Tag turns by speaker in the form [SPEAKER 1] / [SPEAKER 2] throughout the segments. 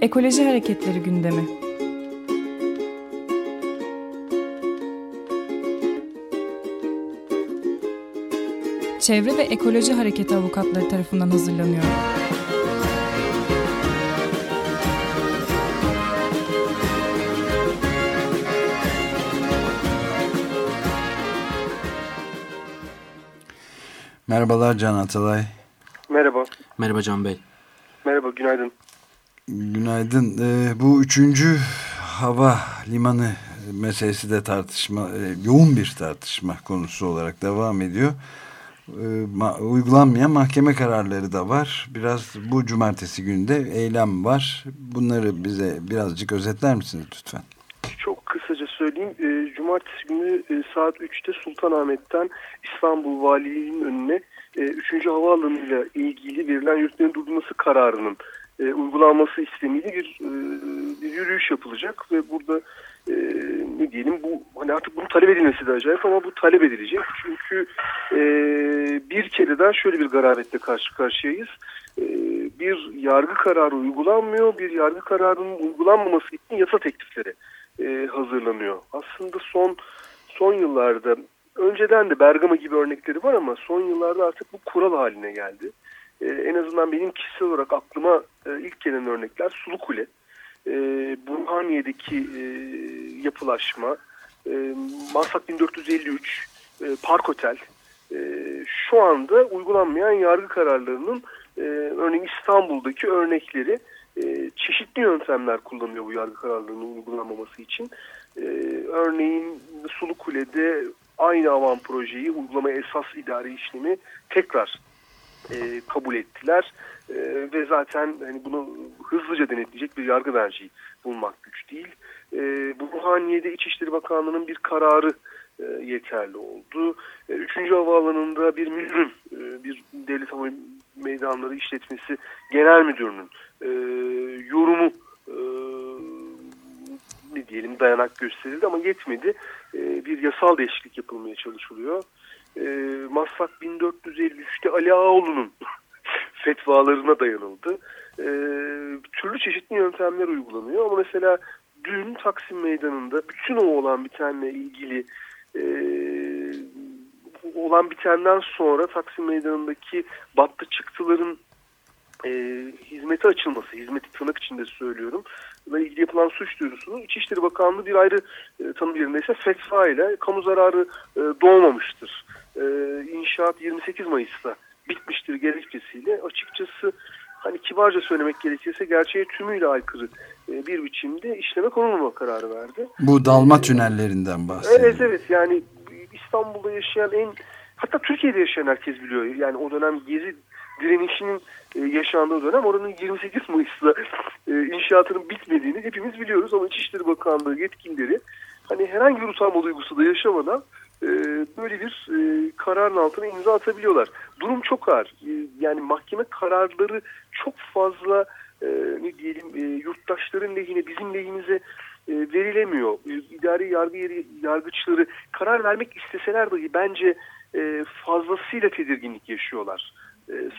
[SPEAKER 1] Ekoloji Hareketleri gündemi. Çevre ve Ekoloji Hareketi avukatları tarafından hazırlanıyor.
[SPEAKER 2] Merhabalar Can Atalay.
[SPEAKER 3] Merhaba.
[SPEAKER 4] Merhaba Can Bey.
[SPEAKER 3] Merhaba, günaydın.
[SPEAKER 2] Günaydın. Ee, bu üçüncü hava limanı meselesi de tartışma, e, yoğun bir tartışma konusu olarak devam ediyor. Ee, ma uygulanmayan mahkeme kararları da var. Biraz bu cumartesi günde eylem var. Bunları bize birazcık özetler misiniz lütfen?
[SPEAKER 3] Çok kısaca söyleyeyim. E, cumartesi günü e, saat 3'te Sultanahmet'ten İstanbul Valiliği'nin önüne e, 3. havaalanıyla ilgili verilen yürütmenin durdurması kararının e, uygulanması istemiyle bir, e, bir yürüyüş yapılacak ve burada e, ne diyelim bu hani artık bunu talep edilmesi de acayip ama bu talep edilecek. Çünkü e, bir kere daha şöyle bir garabetle karşı karşıyayız. E, bir yargı kararı uygulanmıyor. Bir yargı kararının uygulanmaması için yasa teklifleri e, hazırlanıyor. Aslında son son yıllarda önceden de Bergama gibi örnekleri var ama son yıllarda artık bu kural haline geldi e, en azından benim kişisel olarak aklıma e, ilk gelen örnekler Sulu Kule, e, Burhaniye'deki e, yapılaşma, e, Maslak 1453, e, Park Otel, e, şu anda uygulanmayan yargı kararlarının e, örneğin İstanbul'daki örnekleri e, çeşitli yöntemler kullanıyor bu yargı kararlarının uygulanmaması için. E, örneğin Sulu Kule'de aynı avan projeyi uygulama esas idare işlemi tekrar e, kabul ettiler e, ve zaten hani bunu hızlıca denetleyecek bir yargı merci bulmak güç değil. E, Burhaniye'de İçişleri Bakanlığı'nın bir kararı e, yeterli oldu. E, üçüncü havaalanında bir müdürün, e, bir devlet hava meydanları işletmesi genel müdürünün e, yorumu e, ne diyelim dayanak gösterildi ama yetmedi. E, bir yasal değişiklik yapılmaya çalışılıyor e, Maslak 1453'te Ali Ağaoğlu'nun fetvalarına dayanıldı. E, türlü çeşitli yöntemler uygulanıyor ama mesela dün Taksim Meydanı'nda bütün o olan bitenle ilgili e, olan bitenden sonra Taksim Meydanı'ndaki battı çıktıların e, hizmete açılması, hizmeti tırnak içinde söylüyorum, ile ilgili yapılan suç duyurusunu İçişleri Bakanlığı bir ayrı e, tanım yerinde ise fetva ile kamu zararı e, doğmamıştır. E, inşaat 28 Mayıs'ta bitmiştir gerekçesiyle açıkçası hani kibarca söylemek gerekirse gerçeğe tümüyle aykırı e, bir biçimde işleme konulma kararı verdi.
[SPEAKER 2] Bu dalma tünellerinden bahsediyor.
[SPEAKER 3] Evet evet yani İstanbul'da yaşayan en hatta Türkiye'de yaşayan herkes biliyor. Yani o dönem Gezi direnişinin e, yaşandığı dönem oranın 28 Mayıs'ta e, inşaatının bitmediğini hepimiz biliyoruz ama İçişleri Bakanlığı yetkilileri hani herhangi bir utanma duygusu da yaşamadan e, böyle bir kararın altına imza atabiliyorlar. Durum çok ağır. Yani mahkeme kararları çok fazla ne diyelim yurttaşların lehine bizim lehimize verilemiyor. İdari yargı yeri yargıçları karar vermek isteseler dahi bence fazlasıyla tedirginlik yaşıyorlar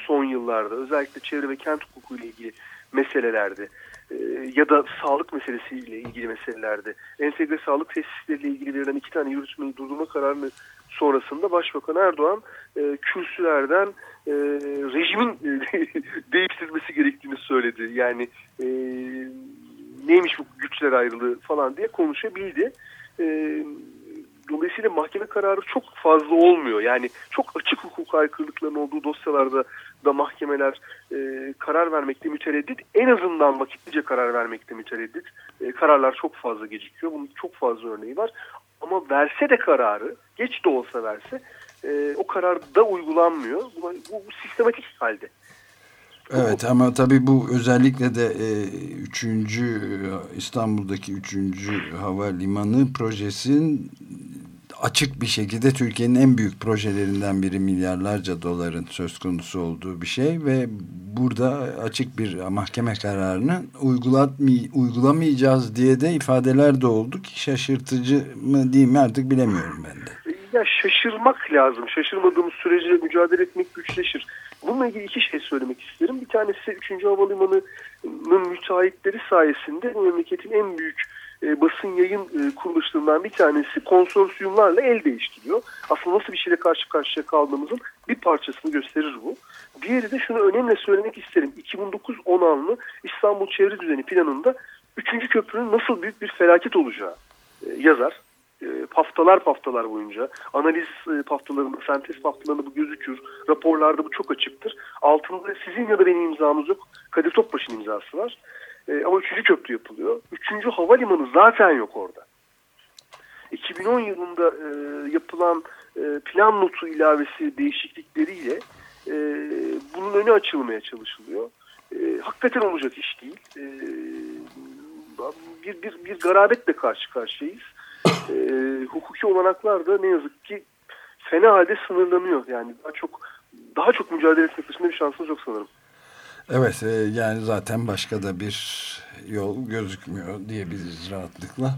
[SPEAKER 3] son yıllarda. Özellikle çevre ve kent hukuku ile ilgili meselelerde e, ya da sağlık meselesiyle ilgili meselelerde entegre sağlık tesisleriyle ilgili verilen iki tane yürütmeyi durdurma kararını sonrasında Başbakan Erdoğan e, kürsülerden e, rejimin e, değiştirilmesi gerektiğini söyledi. Yani e, neymiş bu güçler ayrılığı falan diye konuşabildi. E, dolayısıyla mahkeme kararı çok fazla olmuyor. Yani çok açık hukuk aykırılıklarının olduğu dosyalarda da mahkemeler e, karar vermekte mütereddit. En azından vakitlice karar vermekte mütereddit. E, kararlar çok fazla gecikiyor. Bunun çok fazla örneği var. Ama verse de kararı, geç de olsa verse e, o karar da uygulanmıyor. Bu, bu, bu sistematik halde.
[SPEAKER 2] Evet ama tabii bu özellikle de e, üçüncü İstanbul'daki üçüncü havalimanı projesinin açık bir şekilde Türkiye'nin en büyük projelerinden biri milyarlarca doların söz konusu olduğu bir şey ve burada açık bir mahkeme kararını uygulamayacağız diye de ifadeler de oldu ki şaşırtıcı mı değil mi artık bilemiyorum ben de.
[SPEAKER 3] Ya şaşırmak lazım. Şaşırmadığımız sürece mücadele etmek güçleşir. Bununla ilgili iki şey söylemek isterim. Bir tanesi 3. Havalimanı'nın müteahhitleri sayesinde memleketin en büyük e, basın yayın e, kuruluşlarından bir tanesi konsorsiyumlarla el değiştiriyor. Aslında nasıl bir şeyle karşı karşıya kaldığımızın bir parçasını gösterir bu. Diğeri de şunu önemli söylemek isterim. 2009 onanlı İstanbul Çevre Düzeni planında 3. köprünün nasıl büyük bir felaket olacağı e, yazar. E, paftalar paftalar boyunca analiz e, paftalarında, sentez paftalarında bu gözükür. Raporlarda bu çok açıktır. Altında sizin ya da benim imzamız yok. Kadir Topbaş'ın imzası var. E, ama üçüncü köprü yapılıyor. Üçüncü havalimanı zaten yok orada. 2010 yılında e, yapılan e, plan notu ilavesi değişiklikleriyle e, bunun önü açılmaya çalışılıyor. E, hakikaten olacak iş değil. E, bir, bir, bir garabetle karşı karşıyayız. E, hukuki olanaklar da ne yazık ki fena halde sınırlanıyor. Yani daha çok daha çok mücadele etmek dışında bir şansımız yok sanırım.
[SPEAKER 2] Evet e, yani zaten başka da bir yol gözükmüyor diyebiliriz rahatlıkla.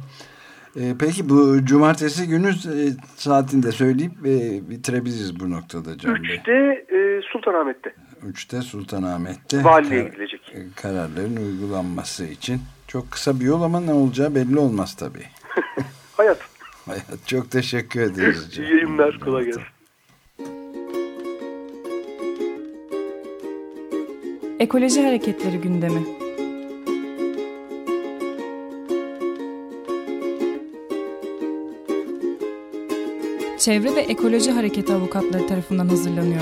[SPEAKER 2] E, peki bu cumartesi günü e, saatinde söyleyip e, bitirebiliriz bu noktada Can.
[SPEAKER 3] Üçte e, Sultanahmet'te.
[SPEAKER 2] Üçte Sultanahmet'te.
[SPEAKER 3] Valiliğe gidilecek.
[SPEAKER 2] E, kararların uygulanması için. Çok kısa bir yol ama ne olacağı belli olmaz tabii. Hayat. Çok teşekkür ederiz.
[SPEAKER 3] İyi yayınlar. Kolay gelsin.
[SPEAKER 1] Ekoloji Hareketleri gündemi. Çevre ve Ekoloji Hareketi avukatları tarafından hazırlanıyor.